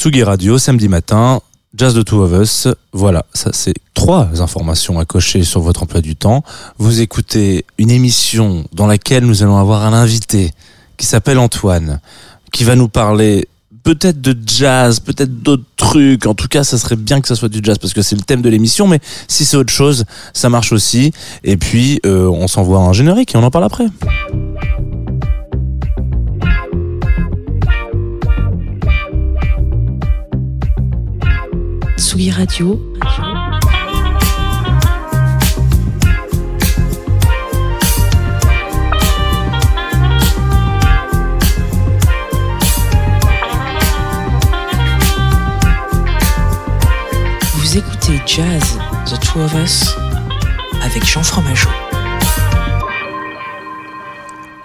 Tsugi Radio, samedi matin, Jazz de Two of Us. Voilà, ça c'est trois informations à cocher sur votre emploi du temps. Vous écoutez une émission dans laquelle nous allons avoir un invité qui s'appelle Antoine, qui va nous parler peut-être de jazz, peut-être d'autres trucs. En tout cas, ça serait bien que ça soit du jazz parce que c'est le thème de l'émission. Mais si c'est autre chose, ça marche aussi. Et puis, euh, on s'envoie un générique et on en parle après. Tsugi Radio. Vous écoutez Jazz, The Two of Us, avec Jean Fromageau.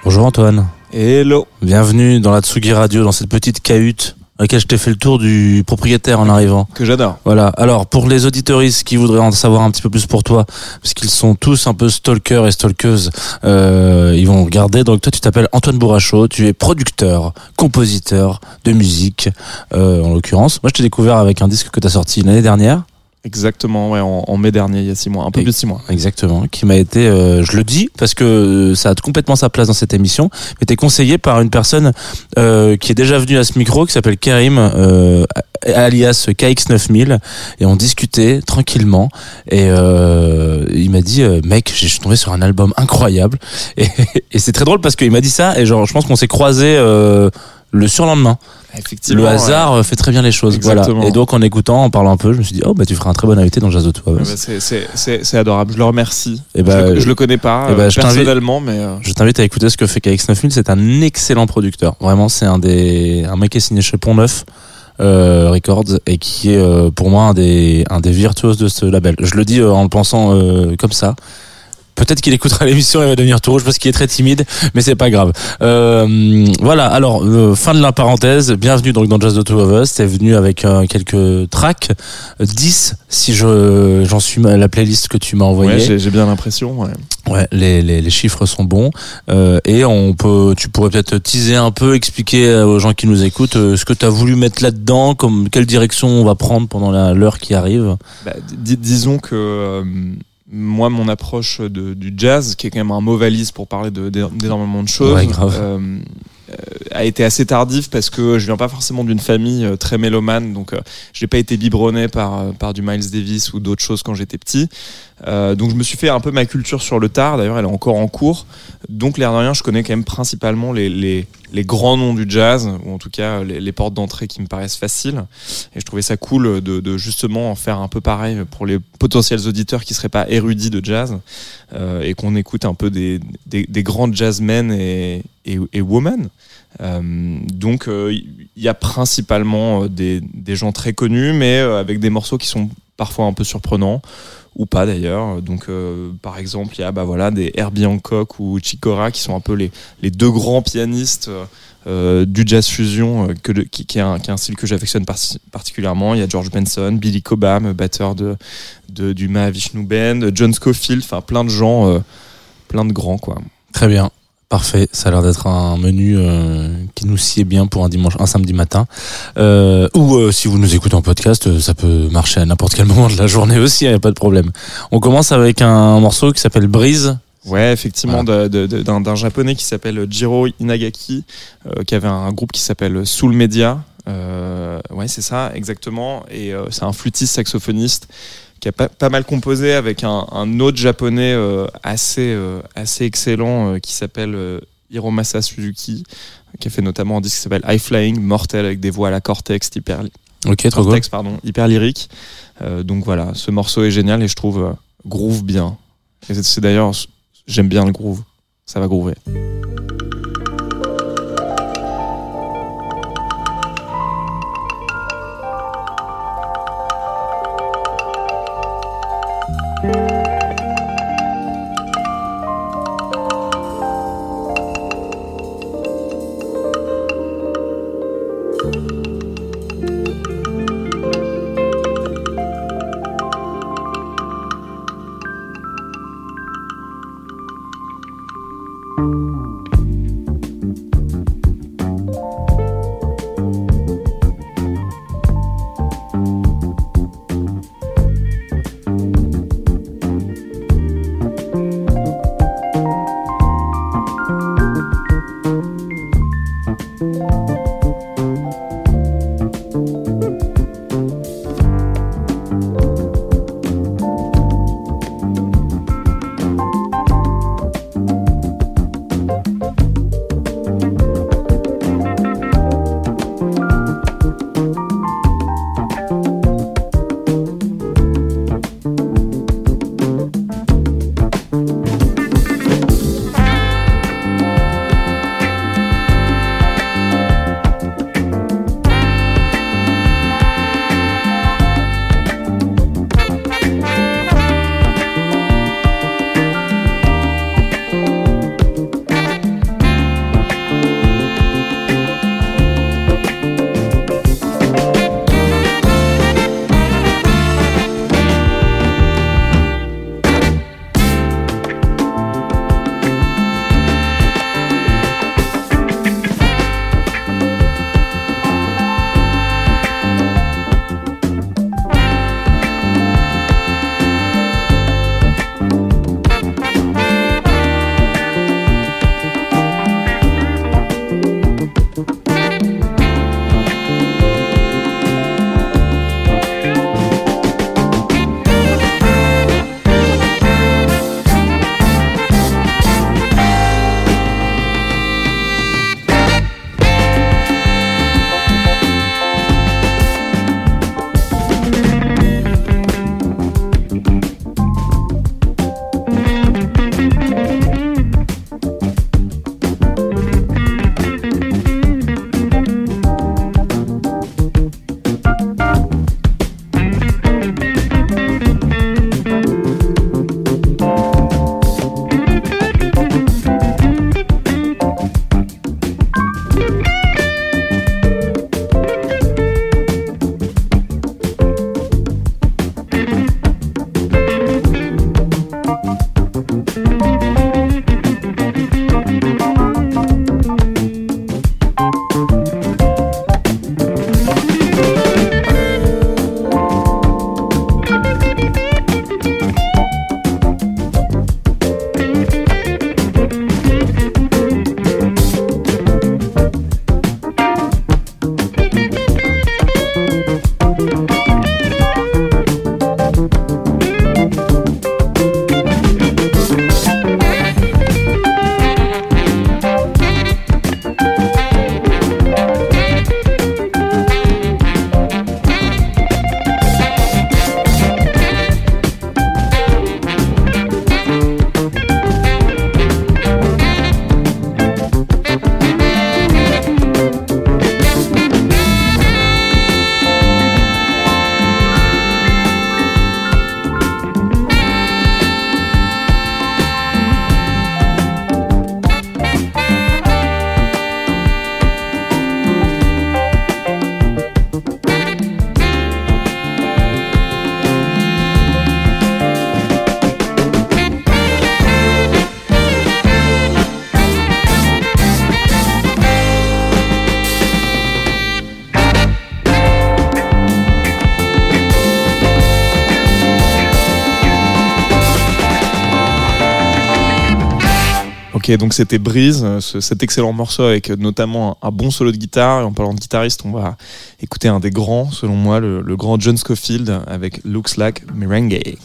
Bonjour Antoine. Hello. Bienvenue dans la Tsugi Radio, dans cette petite cahute laquelle je t'ai fait le tour du propriétaire en arrivant. Que j'adore. Voilà. Alors, pour les auditoristes qui voudraient en savoir un petit peu plus pour toi, parce qu'ils sont tous un peu stalkers et stalkeuses, euh, ils vont regarder. Donc, toi, tu t'appelles Antoine Bourrachot, tu es producteur, compositeur de musique, euh, en l'occurrence. Moi, je t'ai découvert avec un disque que tu as sorti l'année dernière. Exactement, ouais, en, en mai dernier, il y a six mois, un peu plus de six mois. Exactement, qui m'a été, euh, je le dis parce que ça a complètement sa place dans cette émission, mais t'es conseillé par une personne euh, qui est déjà venue à ce micro, qui s'appelle Karim, euh, alias KX9000, et on discutait tranquillement, et euh, il m'a dit, euh, mec, je suis tombé sur un album incroyable, et, et c'est très drôle parce qu'il m'a dit ça, et genre, je pense qu'on s'est croisés euh, le surlendemain. Effectivement. Le hasard euh, fait très bien les choses, Exactement. voilà. Et donc en écoutant, en parlant un peu, je me suis dit, oh bah tu feras un très bon invité dans Jazz de Toi. Ouais, bah, c'est- adorable, je le remercie. Et bah, je, le, je le connais pas eh euh, bah, je t'invite- personnellement, mais euh, Je t'invite à écouter ce que fait KX9000. C'est un excellent producteur. Vraiment, c'est un des, un mec qui est signé chez Pont Neuf. Euh, Records et qui est euh, pour moi un des un des virtuoses de ce label. Je le dis euh, en le pensant euh, comme ça. Peut-être qu'il écoutera l'émission et va devenir tout rouge parce qu'il est très timide, mais c'est pas grave. Euh, voilà. Alors euh, fin de la parenthèse. Bienvenue donc dans Jazz the Two of Us. T'es venu avec euh, quelques tracks, Euh, 10 si je j'en suis la playlist que tu m'as envoyée. ouais, j'ai j'ai bien l'impression. Ouais. Ouais, les, les, les chiffres sont bons euh, et on peut, tu pourrais peut-être teaser un peu, expliquer euh, aux gens qui nous écoutent euh, ce que tu as voulu mettre là-dedans, comme quelle direction on va prendre pendant la- l'heure qui arrive. Bah, dis- disons que euh, moi, mon approche de, du jazz, qui est quand même un mot valise pour parler de- d'é- d'énormément de choses, Ouais, grave. euh, euh, a été assez tardif parce que je viens pas forcément d'une famille euh, très mélomane, donc euh, j'ai pas été biberonné par, euh, par du Miles Davis ou d'autres choses quand j'étais petit. Euh, donc je me suis fait un peu ma culture sur le tard, d'ailleurs elle est encore en cours. Donc l'air de rien, je connais quand même principalement les, les, les grands noms du jazz, ou en tout cas les, portes d'entrée qui me paraissent faciles. Et je trouvais ça cool de, justement en faire un peu pareil pour les potentiels auditeurs qui seraient pas érudits de jazz euh, et qu'on écoute un peu des, des, grands jazzmen et, et, women. Euh, donc il y a principalement des, des gens très connus, mais avec des morceaux qui sont parfois un peu surprenants ou pas d'ailleurs. Donc euh, par exemple il y a bah voilà des Herbie Hancock ou Chick Corea qui sont un peu les, les deux grands pianistes. euh, du jazz fusion, euh, qui, qui est un, qui un style que j'affectionne par- particulièrement. Il y a George Benson, Billy Cobham, batteur de, de, du Mahavishnu Band, John Scofield, enfin plein de gens, plein de grands quoi. Très bien. Parfait, ça a l'air d'être un menu euh, qui nous sied bien pour un dimanche, un samedi matin. Euh, ou euh, si vous nous écoutez en podcast, ça peut marcher à n'importe quel moment de la journée aussi, il n'y a pas de problème. On commence avec un morceau qui s'appelle Brise. Ouais, effectivement, d'un japonais qui s'appelle Jiro Inagaki, qui avait un groupe qui s'appelle Soul Media. Ouais, c'est ça, exactement. Et c'est un flûtiste saxophoniste qui a pas, pas mal composé avec un, un autre japonais euh, assez, euh, assez excellent euh, qui s'appelle Hiromasa Suzuki, qui a fait notamment un disque qui s'appelle High Flying, mortel avec des voix à la cortex hyper, cortex, pardon, hyper lyrique. Donc voilà, ce morceau est génial et je trouve groove bien. Et c'est d'ailleurs, j'aime bien le groove. Ça va groover. Donc c'était Breeze, euh, ce- cet excellent morceau avec euh, notamment un, un bon solo de guitare. Et en parlant de guitariste, on va écouter un des grands, selon moi, le, le grand John Scofield avec Looks Like Merengue.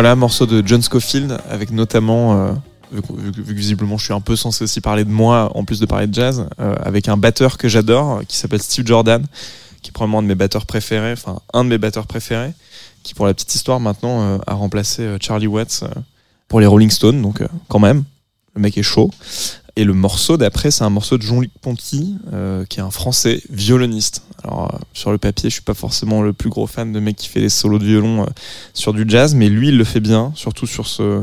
Voilà, morceau de John Scofield avec notamment, euh, vu, que- visiblement je suis un peu censé aussi parler de moi en plus de parler de jazz, euh, avec un batteur que j'adore euh, qui s'appelle Steve Jordan, qui est probablement un de mes batteurs préférés, enfin un de mes batteurs préférés, qui pour la petite histoire maintenant a remplacé Charlie Watts pour les Rolling Stones, donc quand même, le mec est chaud. Et le morceau d'après, c'est un morceau de Jean-Luc Ponty, euh, qui est un français violoniste. Alors, euh, sur le papier, je suis pas forcément le plus gros fan de mec qui fait des solos de violon euh, sur du jazz, mais lui, il le fait bien, surtout sur ce,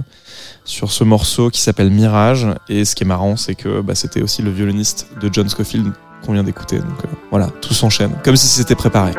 sur ce morceau qui s'appelle Mirage. Et ce qui est marrant, c'est que bah, c'était aussi le violoniste de John Scofield qu'on vient d'écouter. Donc voilà, tout s'enchaîne, comme si c'était préparé.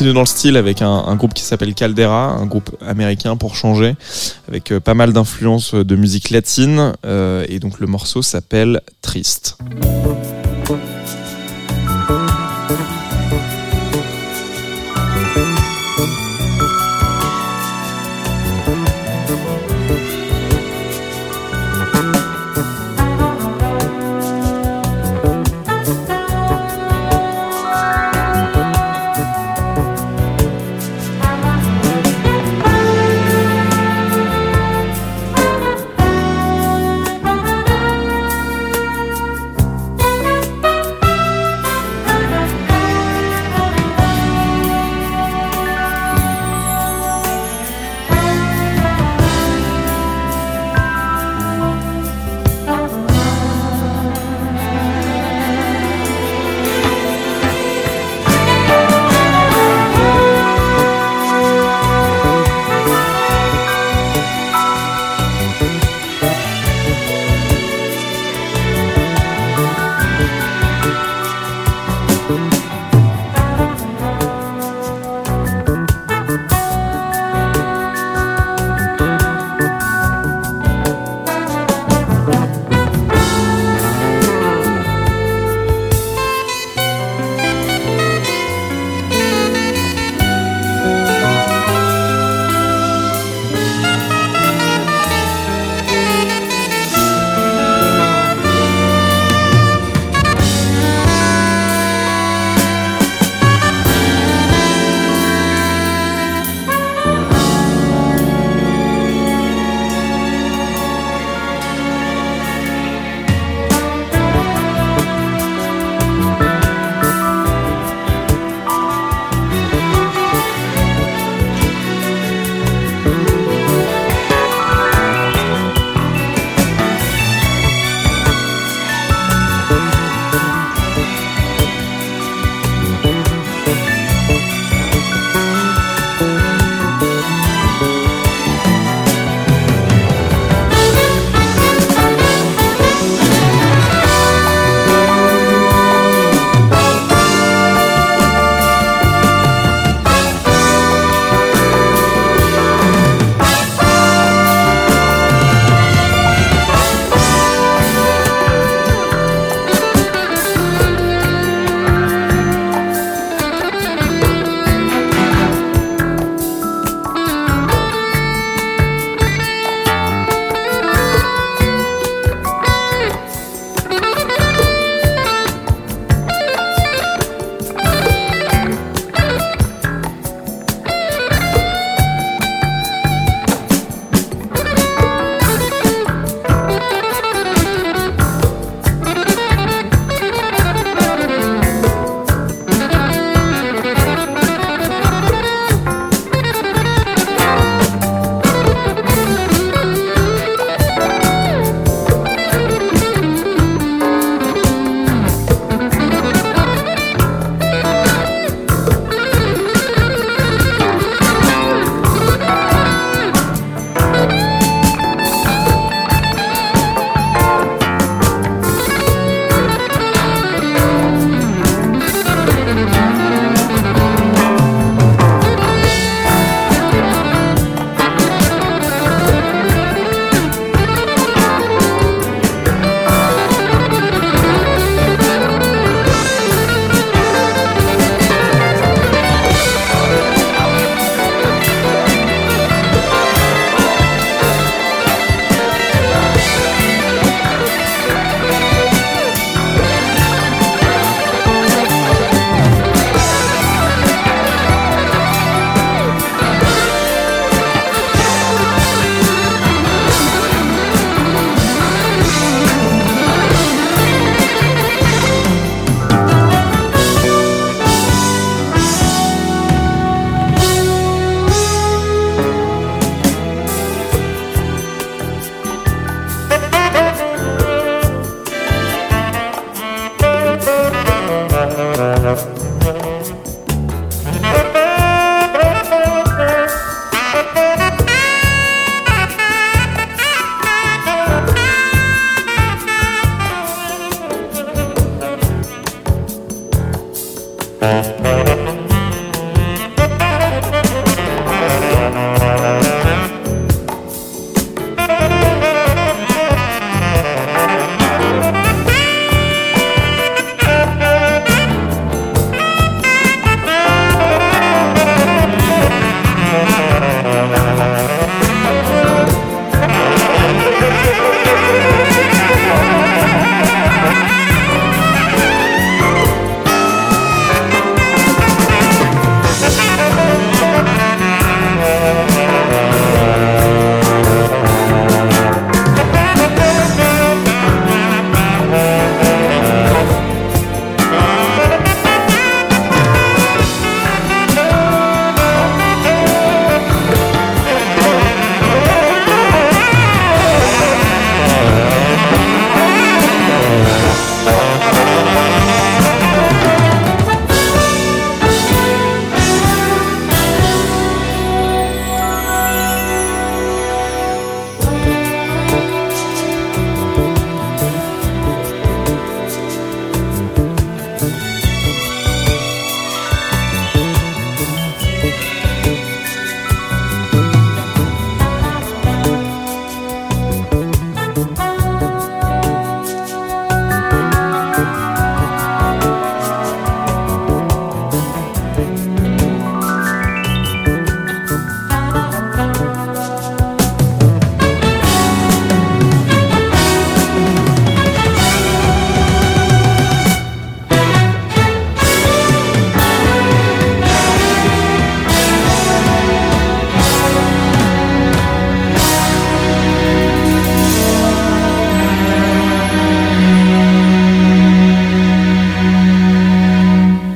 Dans le style avec un, groupe qui s'appelle Caldera, un groupe américain pour changer, avec euh, pas mal d'influences de musique latine. euh, et donc le morceau s'appelle Triste.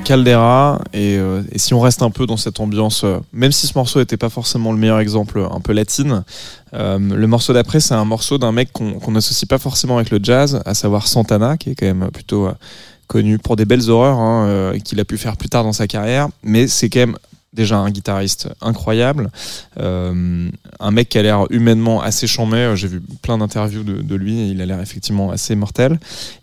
Caldera et, euh, et si on reste un peu dans cette ambiance, euh, même si ce morceau n'était pas forcément le meilleur exemple, un peu latine, euh, le morceau d'après c'est un morceau d'un mec qu'on n'associe pas forcément avec le jazz, à savoir Santana, qui est quand même plutôt euh, connu pour des belles horreurs hein, euh, qu'il a pu faire plus tard dans sa carrière, mais c'est quand même déjà un guitariste incroyable, euh, un mec qui a l'air humainement assez chambé. J'ai vu plein d'interviews de, lui il a l'air effectivement assez mortel.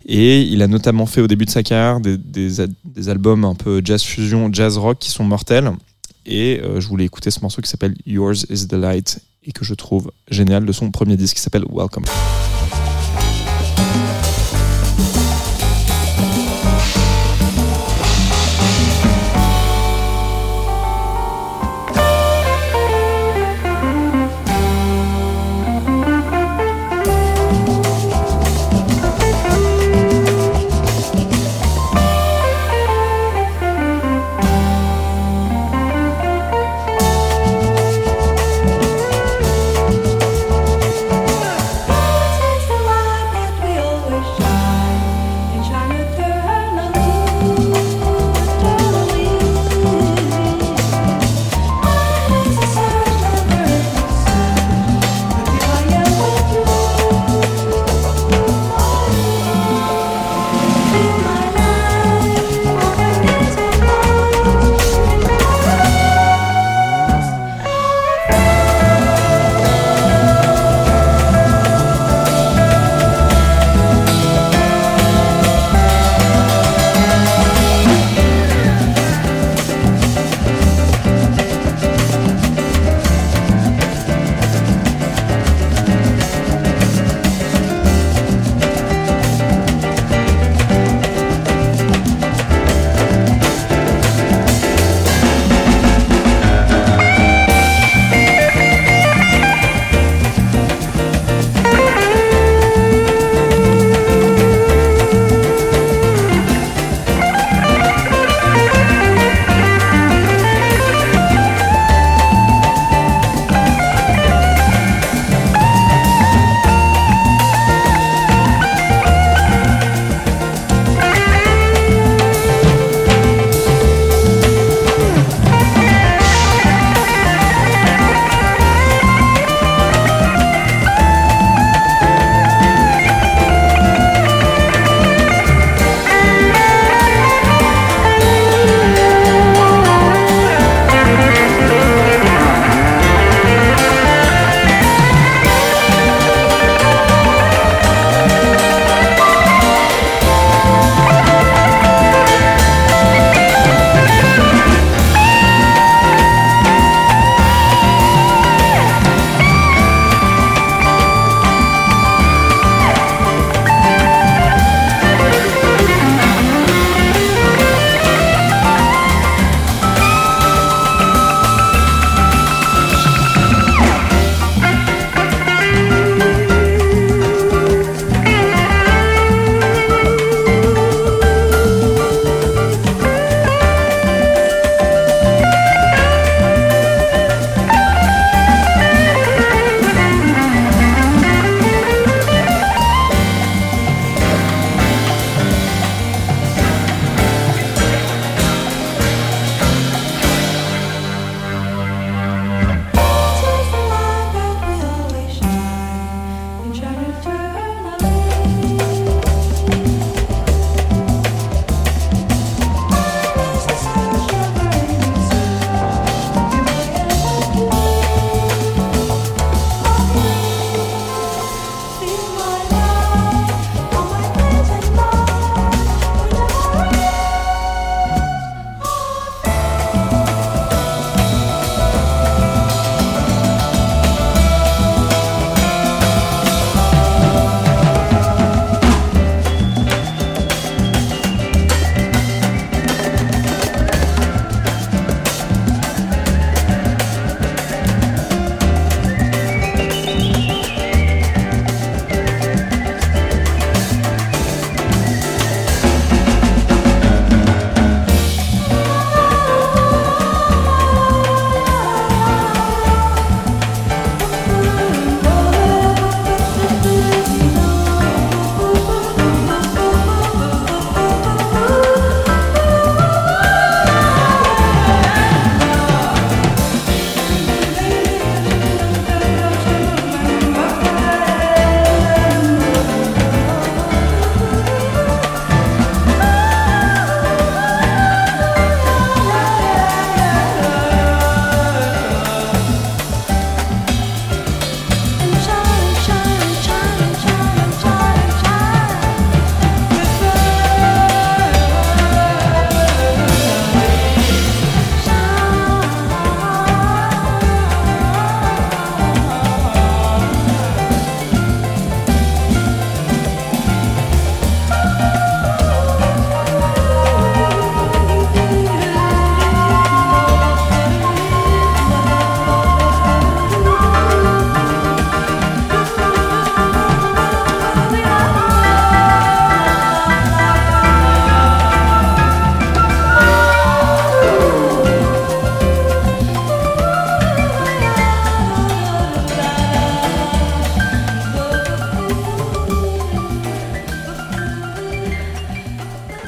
Et il a notamment fait au début de sa carrière des, des, des albums un peu jazz fusion, jazz rock qui sont mortels. Et euh, je voulais écouter ce morceau qui s'appelle Yours is the Light et que je trouve génial de son premier disque qui s'appelle Welcome.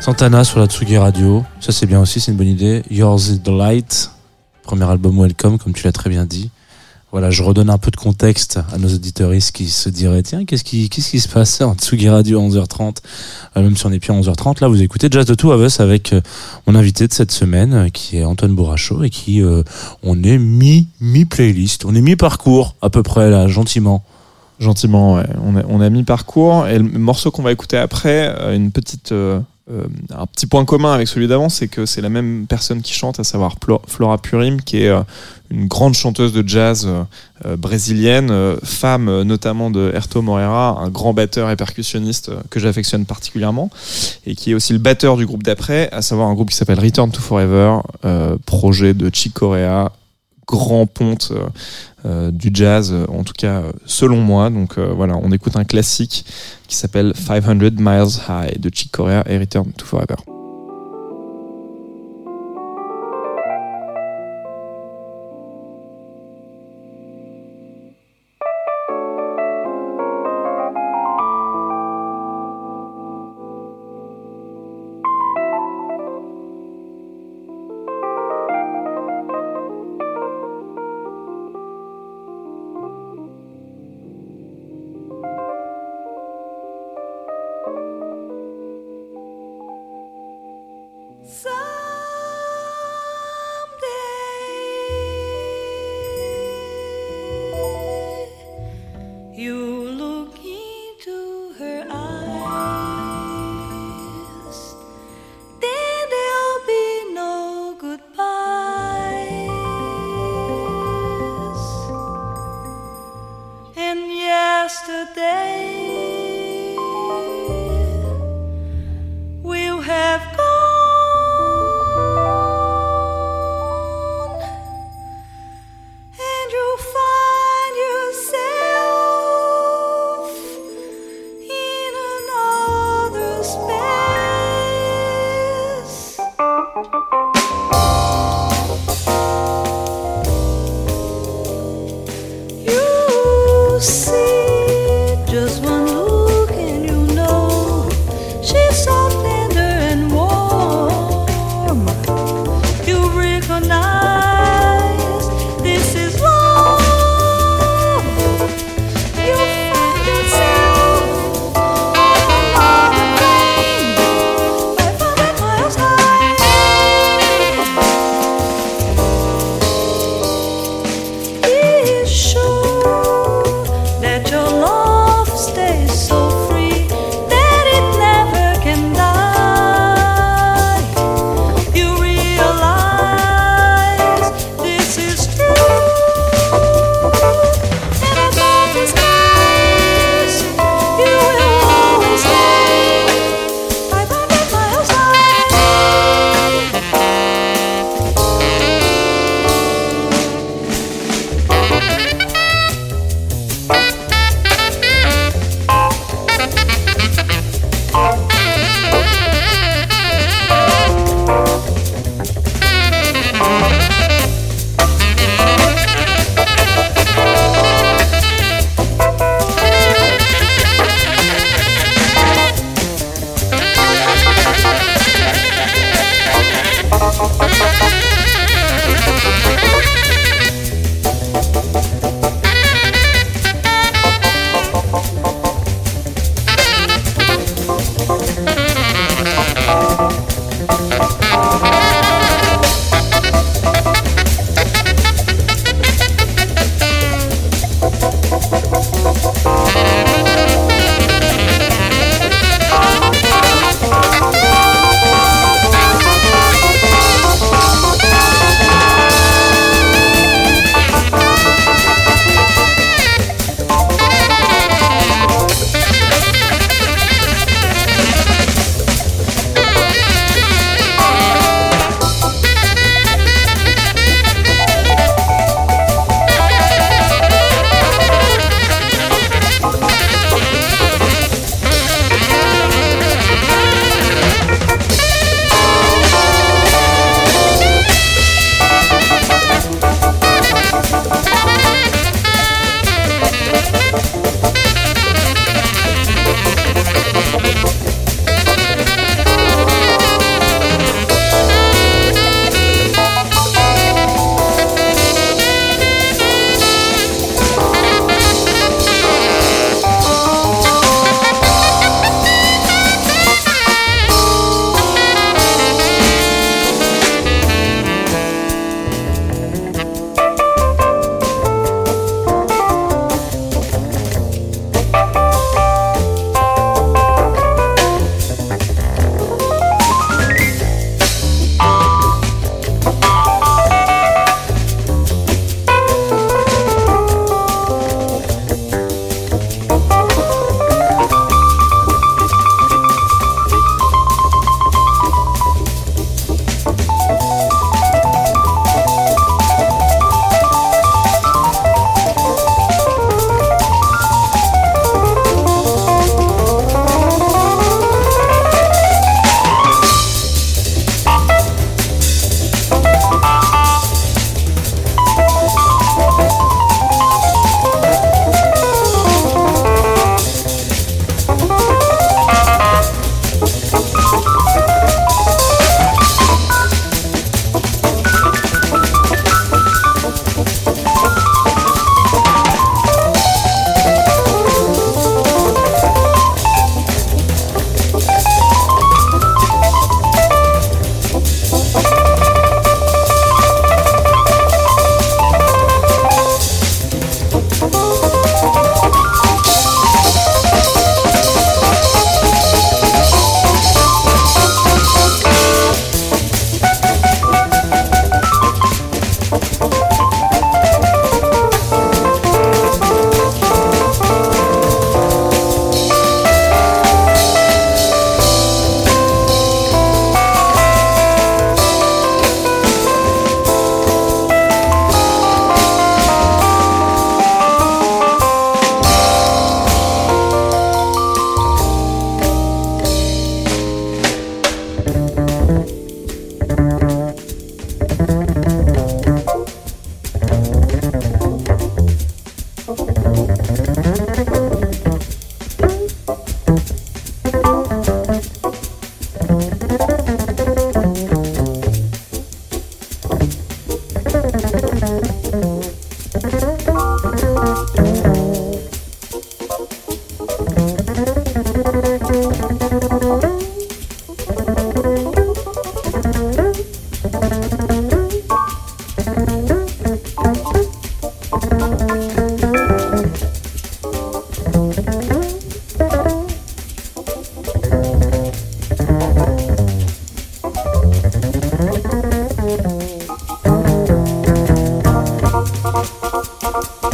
Santana sur la Tsugi Radio, ça c'est bien aussi, c'est une bonne idée. Yours is the Light, premier album Welcome, comme tu l'as très bien dit. Voilà, je redonne un peu de contexte à nos auditoristes qui se diraient tiens, qu'est-ce qui, qu'est-ce qui se passe en Tsugi Radio à 11h30 euh, Même si on n'est plus à 11h30, là vous écoutez Jazz de Two of Us avec euh, mon invité de cette semaine euh, qui est Antoine Bourrachaud et qui, on est mi, mi-playlist, on est mi-parcours à peu près là, gentiment. Gentiment, ouais. On a, on a mis parcours. Et le morceau qu'on va écouter après, une petite, euh, un petit point commun avec celui d'avant, c'est que c'est la même personne qui chante, à savoir Flora Purim, qui est euh, une grande chanteuse de jazz euh, brésilienne, femme notamment de Herto Moreira, un grand batteur et percussionniste que j'affectionne particulièrement, et qui est aussi le batteur du groupe d'après, à savoir un groupe qui s'appelle Return to Forever, projet de Chick Corea, grand ponte euh, euh, du jazz, euh, en tout cas selon moi. Donc voilà, on écoute un classique qui s'appelle 500 Miles High de Chick Corea et Return to Forever.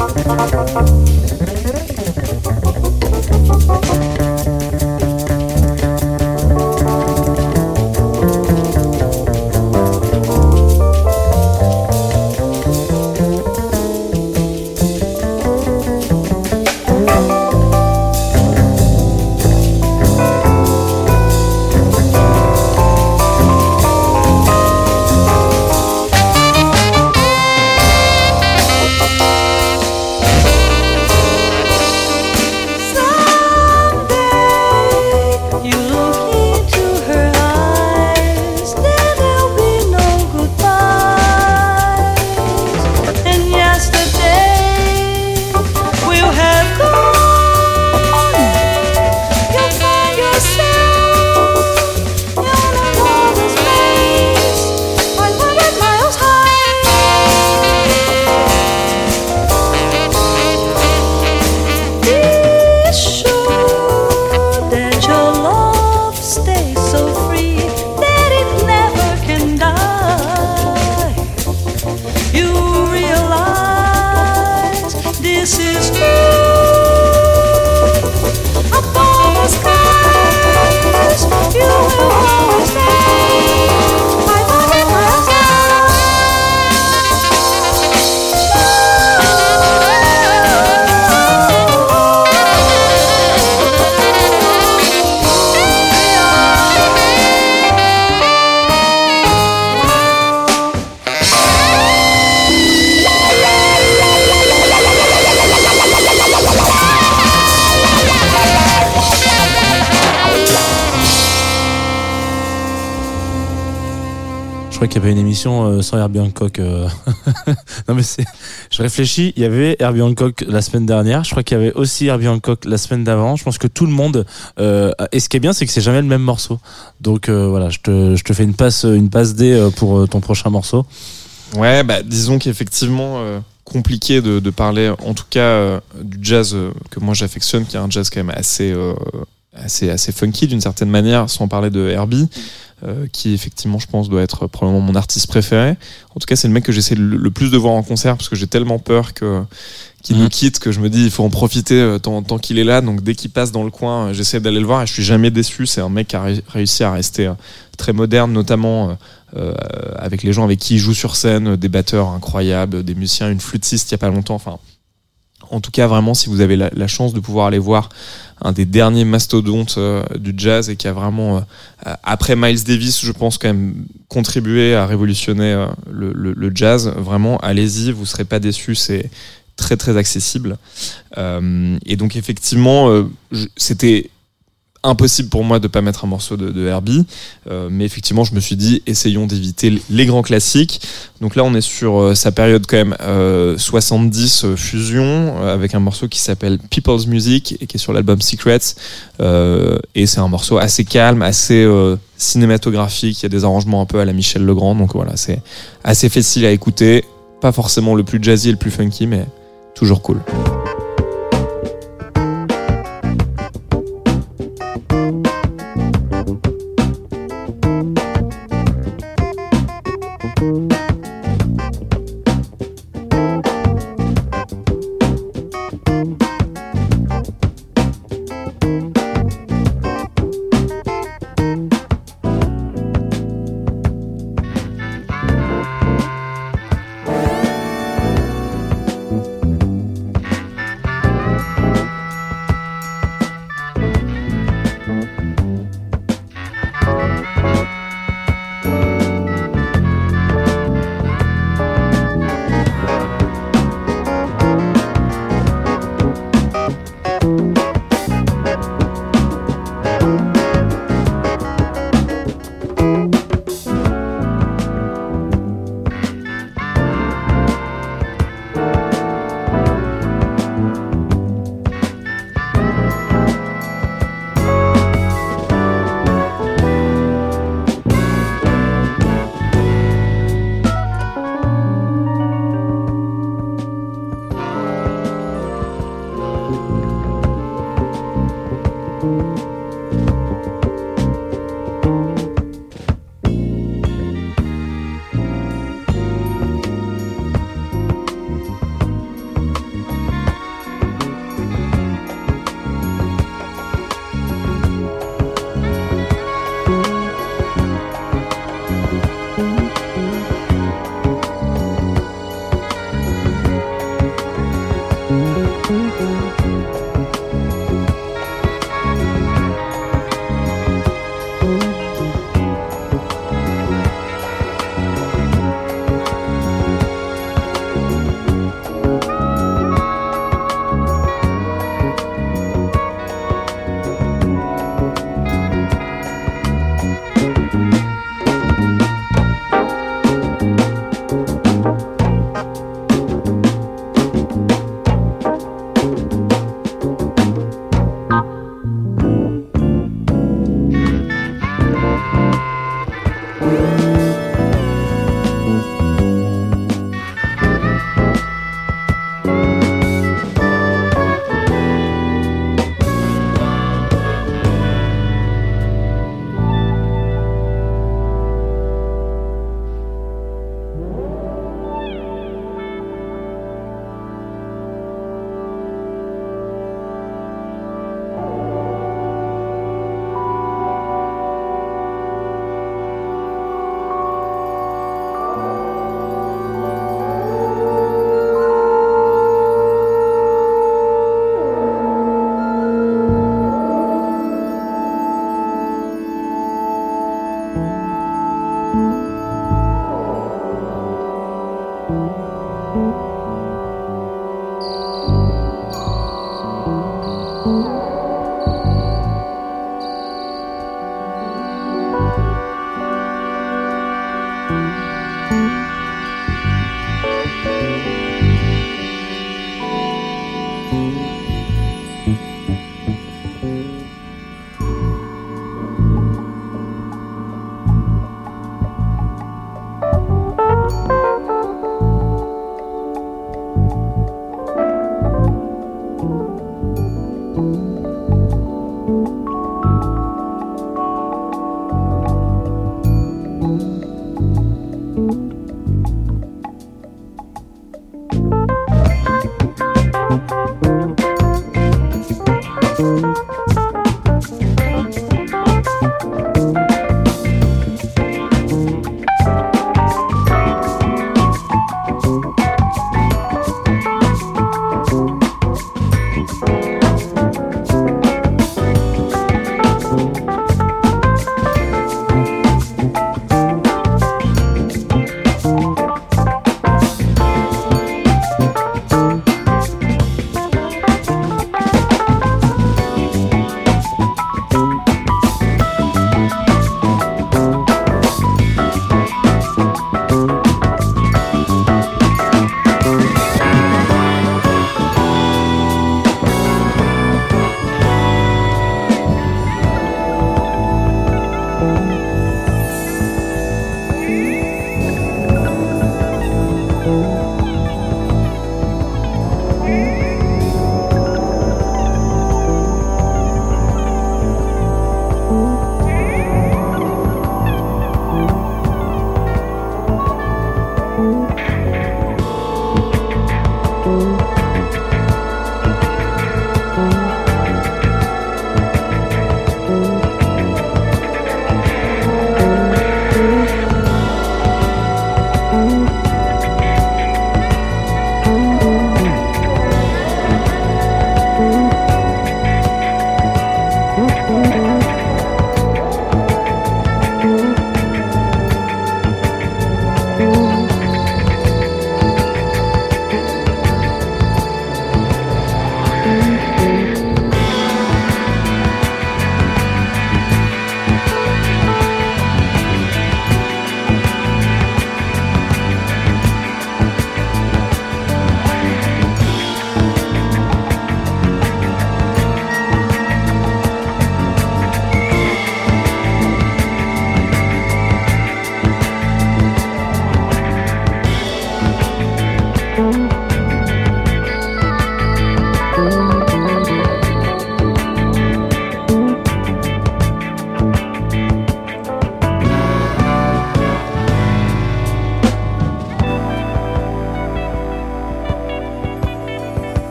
あっ。Herbie Hancock. euh. non mais c'est, je réfléchis. Il y avait Herbie Hancock la semaine dernière. Je crois qu'il y avait aussi Herbie Hancock la semaine d'avant. Je pense que tout le monde. euh, et ce qui est bien, c'est que c'est jamais le même morceau. Donc euh, voilà, je te, je te fais une passe, une passe D pour ton prochain morceau. Ouais, bah, disons qu'effectivement, compliqué de, de parler, en tout cas, du jazz que moi j'affectionne, qui est un jazz quand même assez, assez, assez funky d'une certaine manière, sans parler de Herbie, euh, qui effectivement, je pense, doit être probablement mon artiste préféré. En tout cas, c'est le mec que j'essaie le, le plus de voir en concert, parce que j'ai tellement peur que qu'il Mhm. nous quitte que je me dis il faut en profiter euh, tant, tant qu'il est là donc dès qu'il passe dans le coin euh, j'essaie d'aller le voir et je suis jamais déçu c'est un mec qui a ré- réussi à rester très moderne notamment euh, avec les gens avec qui il joue sur scène, des batteurs incroyables, des musiciens, une flûtiste il y a pas longtemps. Enfin, en tout cas, vraiment, si vous avez la, chance de pouvoir aller voir un des derniers mastodontes euh, du jazz et qui a vraiment, euh, après Miles Davis, je pense quand même contribué à révolutionner euh, le, jazz, vraiment, allez-y, vous serez pas déçus. C'est très très accessible. Et donc effectivement, c'était impossible pour moi de pas mettre un morceau de, de Herbie, Euh, mais effectivement, je me suis dit essayons d'éviter les grands classiques. Donc là, on est sur euh, sa période quand même euh, 70 euh, fusion euh, avec un morceau qui s'appelle People's Music et qui est sur l'album Secrets. Euh, et c'est un morceau assez calme, assez cinématographique. Il y a des arrangements un peu à la Michel Legrand. Donc voilà, c'est assez facile à écouter. Pas forcément le plus jazzy et le plus funky, mais toujours cool.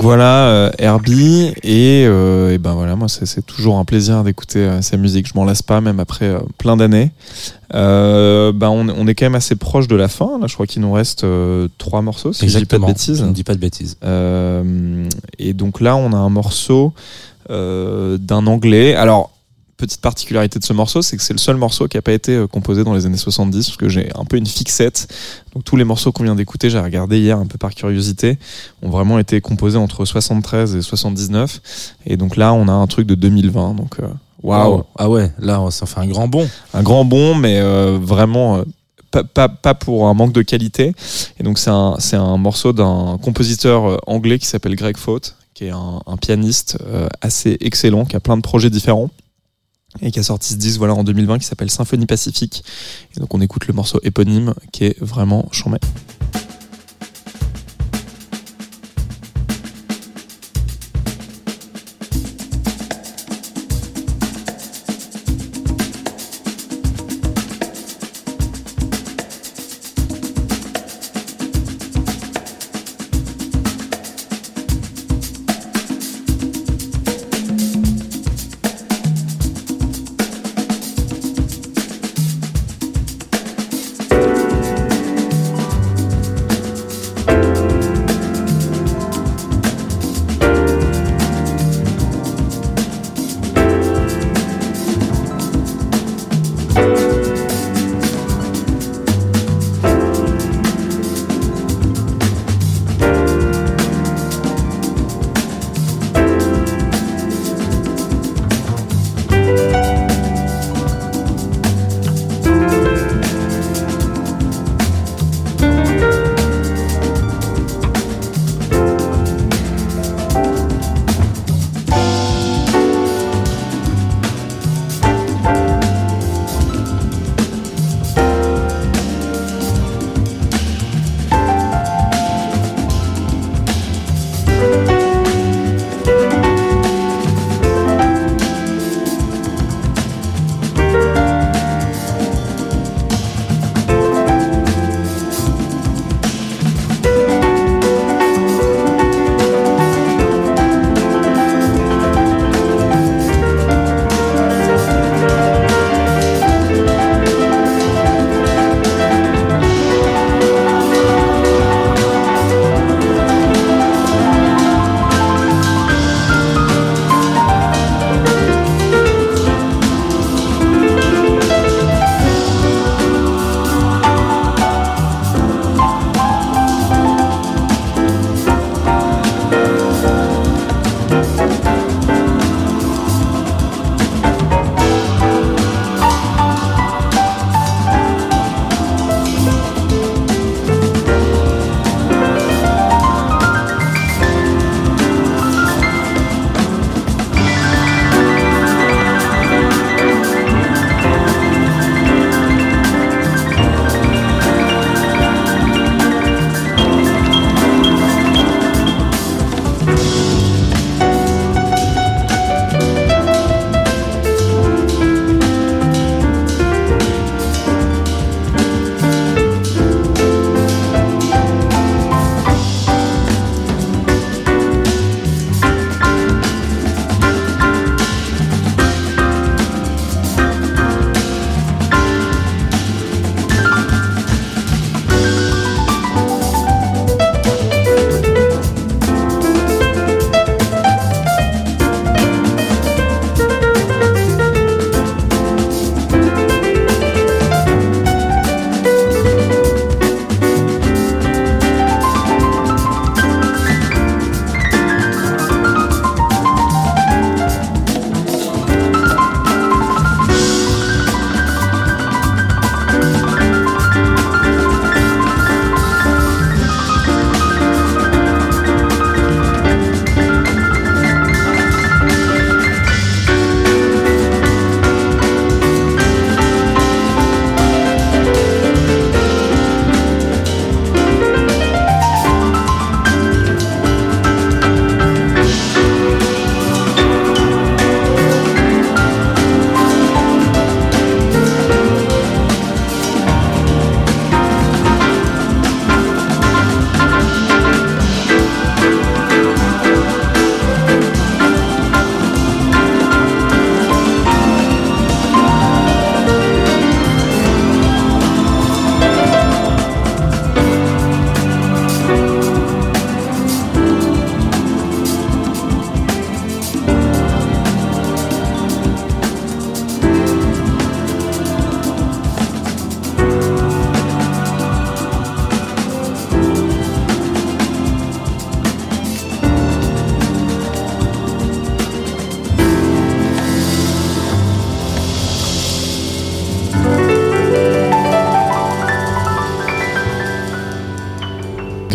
Donc voilà, euh, Herbie, et, euh, et ben voilà, moi c'est c'est toujours un plaisir d'écouter euh, sa musique. Je m'en lasse pas, même après euh, plein d'années. Euh, ben on, on est quand même assez proche de la fin. Là, je crois qu'il nous reste euh, trois morceaux, si je dis pas de bêtises. Je ne dis pas de bêtises. Euh, et donc là, on a un morceau euh, d'un anglais. Alors, petite particularité de ce morceau, c'est que c'est le seul morceau qui n'a pas été euh, composé dans les années 70, parce que j'ai un peu une fixette. Donc tous les morceaux qu'on vient d'écouter, j'ai regardé hier un peu par curiosité, ont vraiment été composés entre 73 et 79. Et donc là, on a un truc de 2020. Donc euh, waouh, Ah ouais, là, ça fait un grand bond. un grand bond, mais euh, vraiment euh, pas, pas, pas pour un manque de qualité. Et donc c'est un, morceau d'un compositeur anglais qui s'appelle Greg Faut, qui est un, un pianiste euh, assez excellent, qui a plein de projets différents et qui a sorti ce disque voilà en 2020 qui s'appelle Symphonie Pacifique. Et donc on écoute le morceau éponyme qui est vraiment chambé.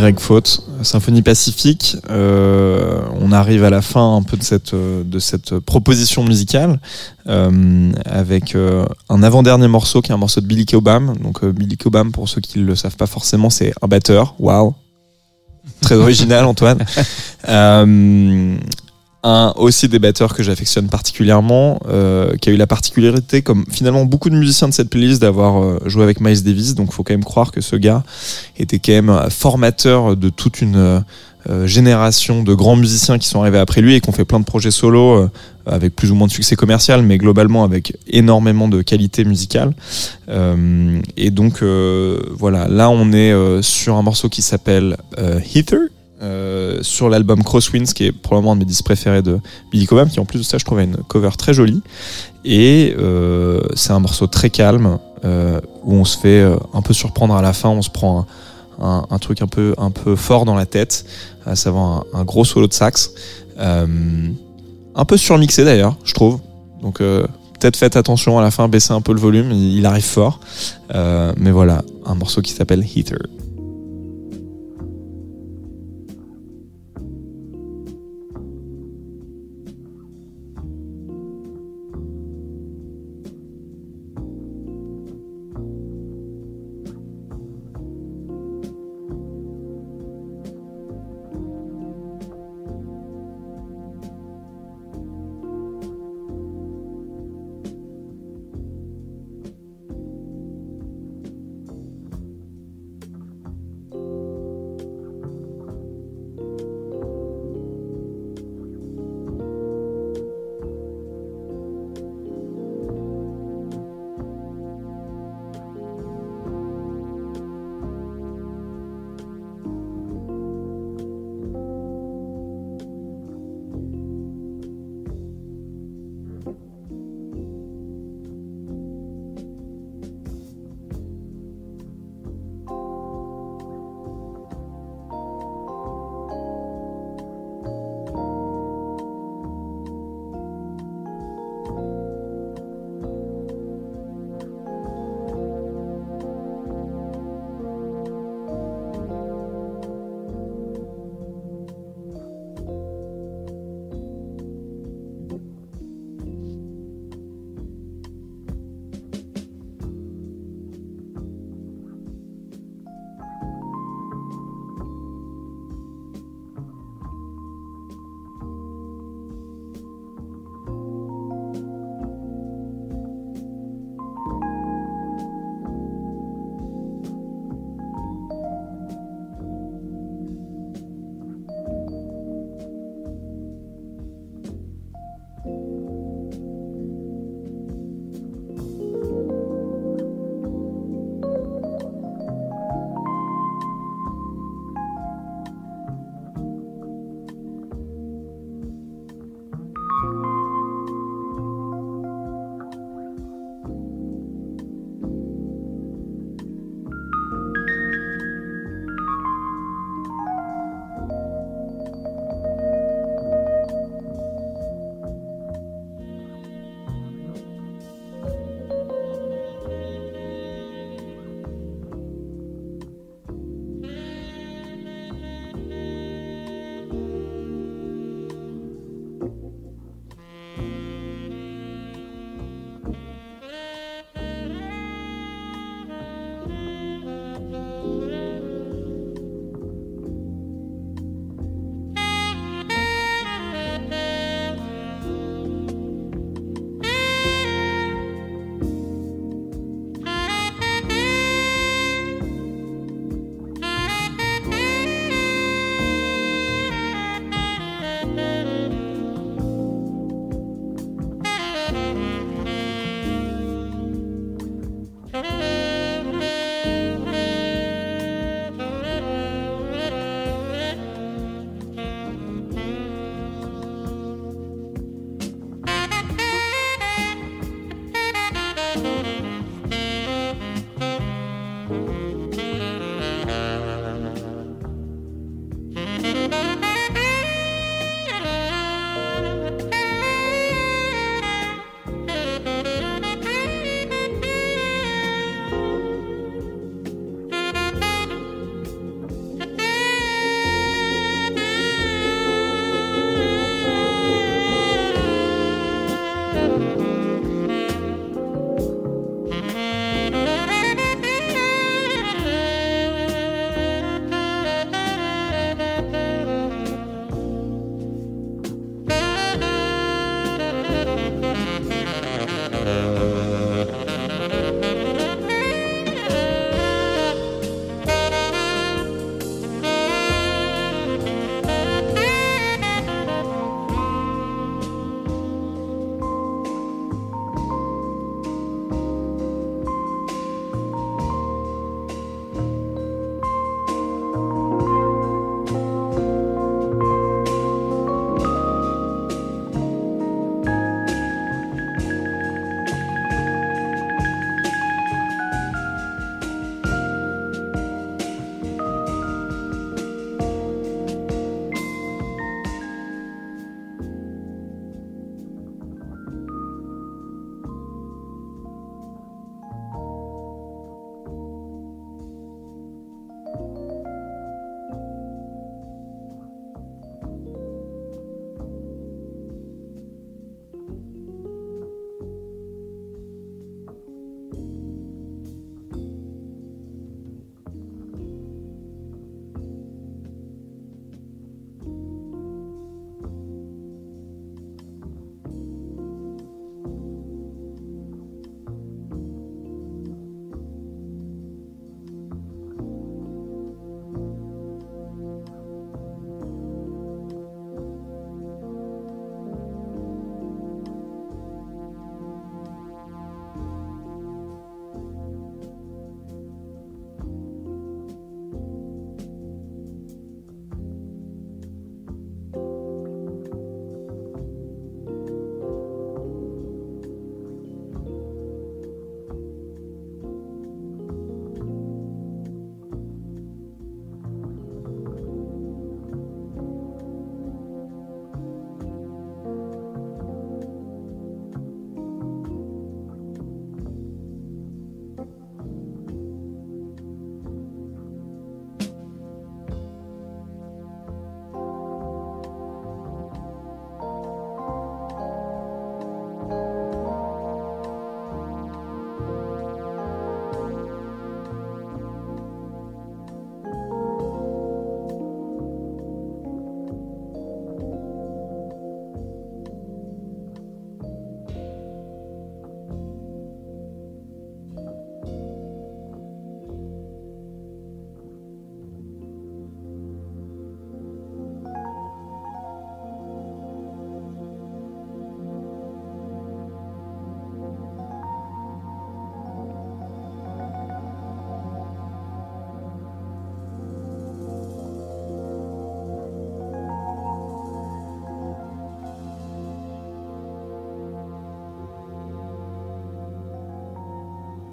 Greg Faute, Symphonie Pacifique. Euh, on arrive à la fin un peu de cette, euh, de cette proposition musicale euh, avec euh, un avant-dernier morceau qui est un morceau de Billy Cobham. Donc Billy Cobham, pour ceux qui ne le savent pas forcément, c'est un batteur. Waouh Très original, Antoine. Un aussi des batteurs que j'affectionne particulièrement, euh, qui a eu la particularité, comme finalement beaucoup de musiciens de cette playlist, d'avoir euh, joué avec Miles Davis. Donc, faut quand même croire que ce gars était quand même formateur de toute une euh, génération de grands musiciens qui sont arrivés après lui et qui ont fait plein de projets solo avec plus ou moins de succès commercial, mais globalement avec énormément de qualité musicale. Et donc, voilà, là, on est sur un morceau qui s'appelle Heather. Euh, sur l'album Crosswinds qui est probablement un de mes disques préférés de Billy Cobham qui en plus de ça je trouvais une cover très jolie. Et euh, c'est un morceau très calme euh, où on se fait un peu surprendre à la fin. On se prend un, truc un peu un peu fort dans la tête à savoir un, gros solo de sax. Un peu surmixé d'ailleurs je trouve. Donc peut-être faites attention à la fin baissez un peu le volume il, arrive fort. Mais voilà un morceau qui s'appelle Heather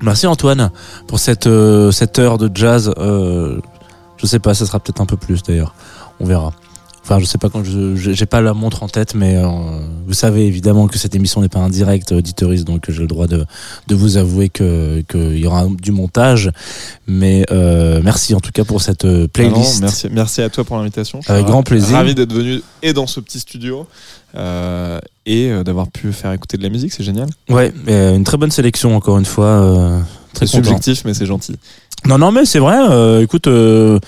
Merci Antoine pour cette euh, cette heure de jazz. Euh, je sais pas, ça sera peut-être un peu plus d'ailleurs. On verra. Enfin, je sais pas quand je j'ai pas la montre en tête, mais euh, vous savez évidemment que cette émission n'est pas un direct auditoriste, donc j'ai le droit de de vous avouer que qu'il y aura du montage. Mais euh, merci en tout cas pour cette euh, Ah non, playlist. merci, merci à toi pour l'invitation. Avec ra- grand plaisir. Ravi d'être venu et dans ce petit studio euh, et euh, d'avoir pu faire écouter de la musique, c'est génial. Ouais, euh, une très bonne sélection encore une fois. euh, très subjectif, mais c'est gentil. Non, non, mais c'est vrai. euh, écoute, euh,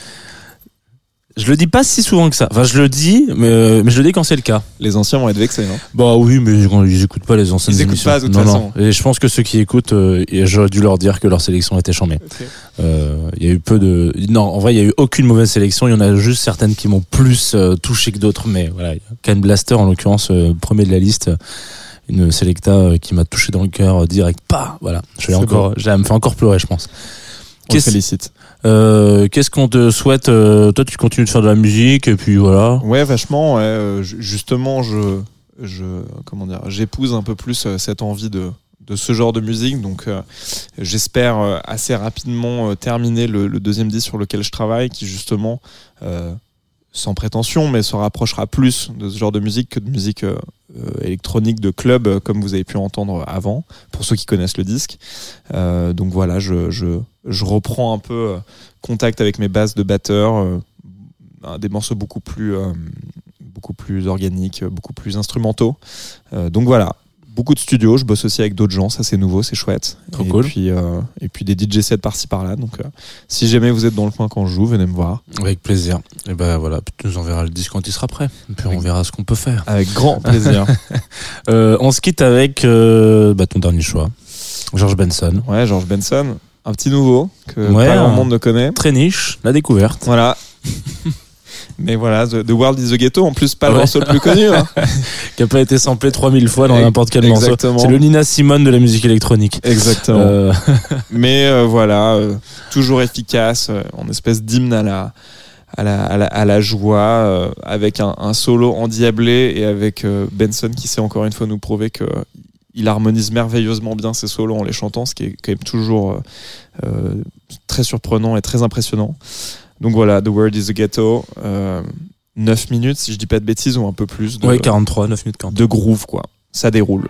je le dis pas si souvent que ça. Enfin, je le dis, mais, euh, mais je le dis quand c'est le cas. Les anciens vont être vexés, non? Bah oui, mais ils, ils écoutent pas les anciennes Ils écoutent émissions. pas, de toute non, façon. non. Et je pense que ceux qui écoutent, euh, j'aurais dû leur dire que leur sélection était chambée. Euh, Il y a eu peu de. Non, en vrai, il y a eu aucune mauvaise sélection. Il y en a juste certaines qui m'ont plus euh, touché que d'autres. Mais voilà, Ken Blaster, en l'occurrence, euh, premier de la liste. Une Selecta euh, qui m'a touché dans le cœur euh, direct. Pas, voilà. Je vais C'est encore, je me fait encore pleurer, je pense. On Qu'est-ce- félicite. Euh, Qu'est-ce qu'on te souhaite euh, Toi, tu continues de faire de la musique et puis voilà. Ouais, vachement. ouais, euh, ju- justement, je, je, comment dire, j'épouse un peu plus cette envie de, de ce genre de musique. Donc, euh, j'espère assez rapidement terminer le, le deuxième disque sur lequel je travaille, qui justement, euh, sans prétention, mais se rapprochera plus de ce genre de musique que de musique euh, euh, électronique de club, euh, comme vous avez pu entendre avant, pour ceux qui connaissent le disque. Donc voilà, je, je, reprends un peu contact avec mes bases de batteur, des morceaux beaucoup plus, beaucoup plus organiques, beaucoup plus instrumentaux. Donc voilà, beaucoup de studios. Je bosse aussi avec d'autres gens, ça c'est nouveau, c'est chouette. Trop et cool. Puis, euh, et puis des DJ sets par-ci par-là. Donc euh, si jamais vous êtes dans le coin quand je joue, venez me voir. Avec plaisir. Et ben voilà, puis tu nous enverras le disque quand il sera prêt. Et puis on verra ce qu'on peut faire. Avec grand plaisir. Euh, on se quitte avec bah, ton dernier choix, George Benson. ouais, George Benson, un petit nouveau que Ouais, pas grand un- monde ne connaît. Très niche, la découverte. Voilà. Mais voilà, The, The World is the Ghetto, en plus pas le morceau le plus connu. hein. Qui a pas été samplé 3000 fois dans n'importe quel morceau. exactement. C'est le Nina Simone de la musique électronique. Exactement. Euh, Mais euh, voilà, euh, toujours efficace, en espèce d'hymne à la, à la, à la, à la joie, avec un, un solo endiablé et avec Benson qui sait encore une fois nous prouver que il harmonise merveilleusement bien ses solos en les chantant, ce qui est quand même toujours euh, très surprenant et très impressionnant. Donc voilà, The Word is the Ghetto. Euh, 9 minutes, si je dis pas de bêtises, ou un peu plus de, ouais, 43, 9 minutes 40. de groove, quoi. Ça déroule.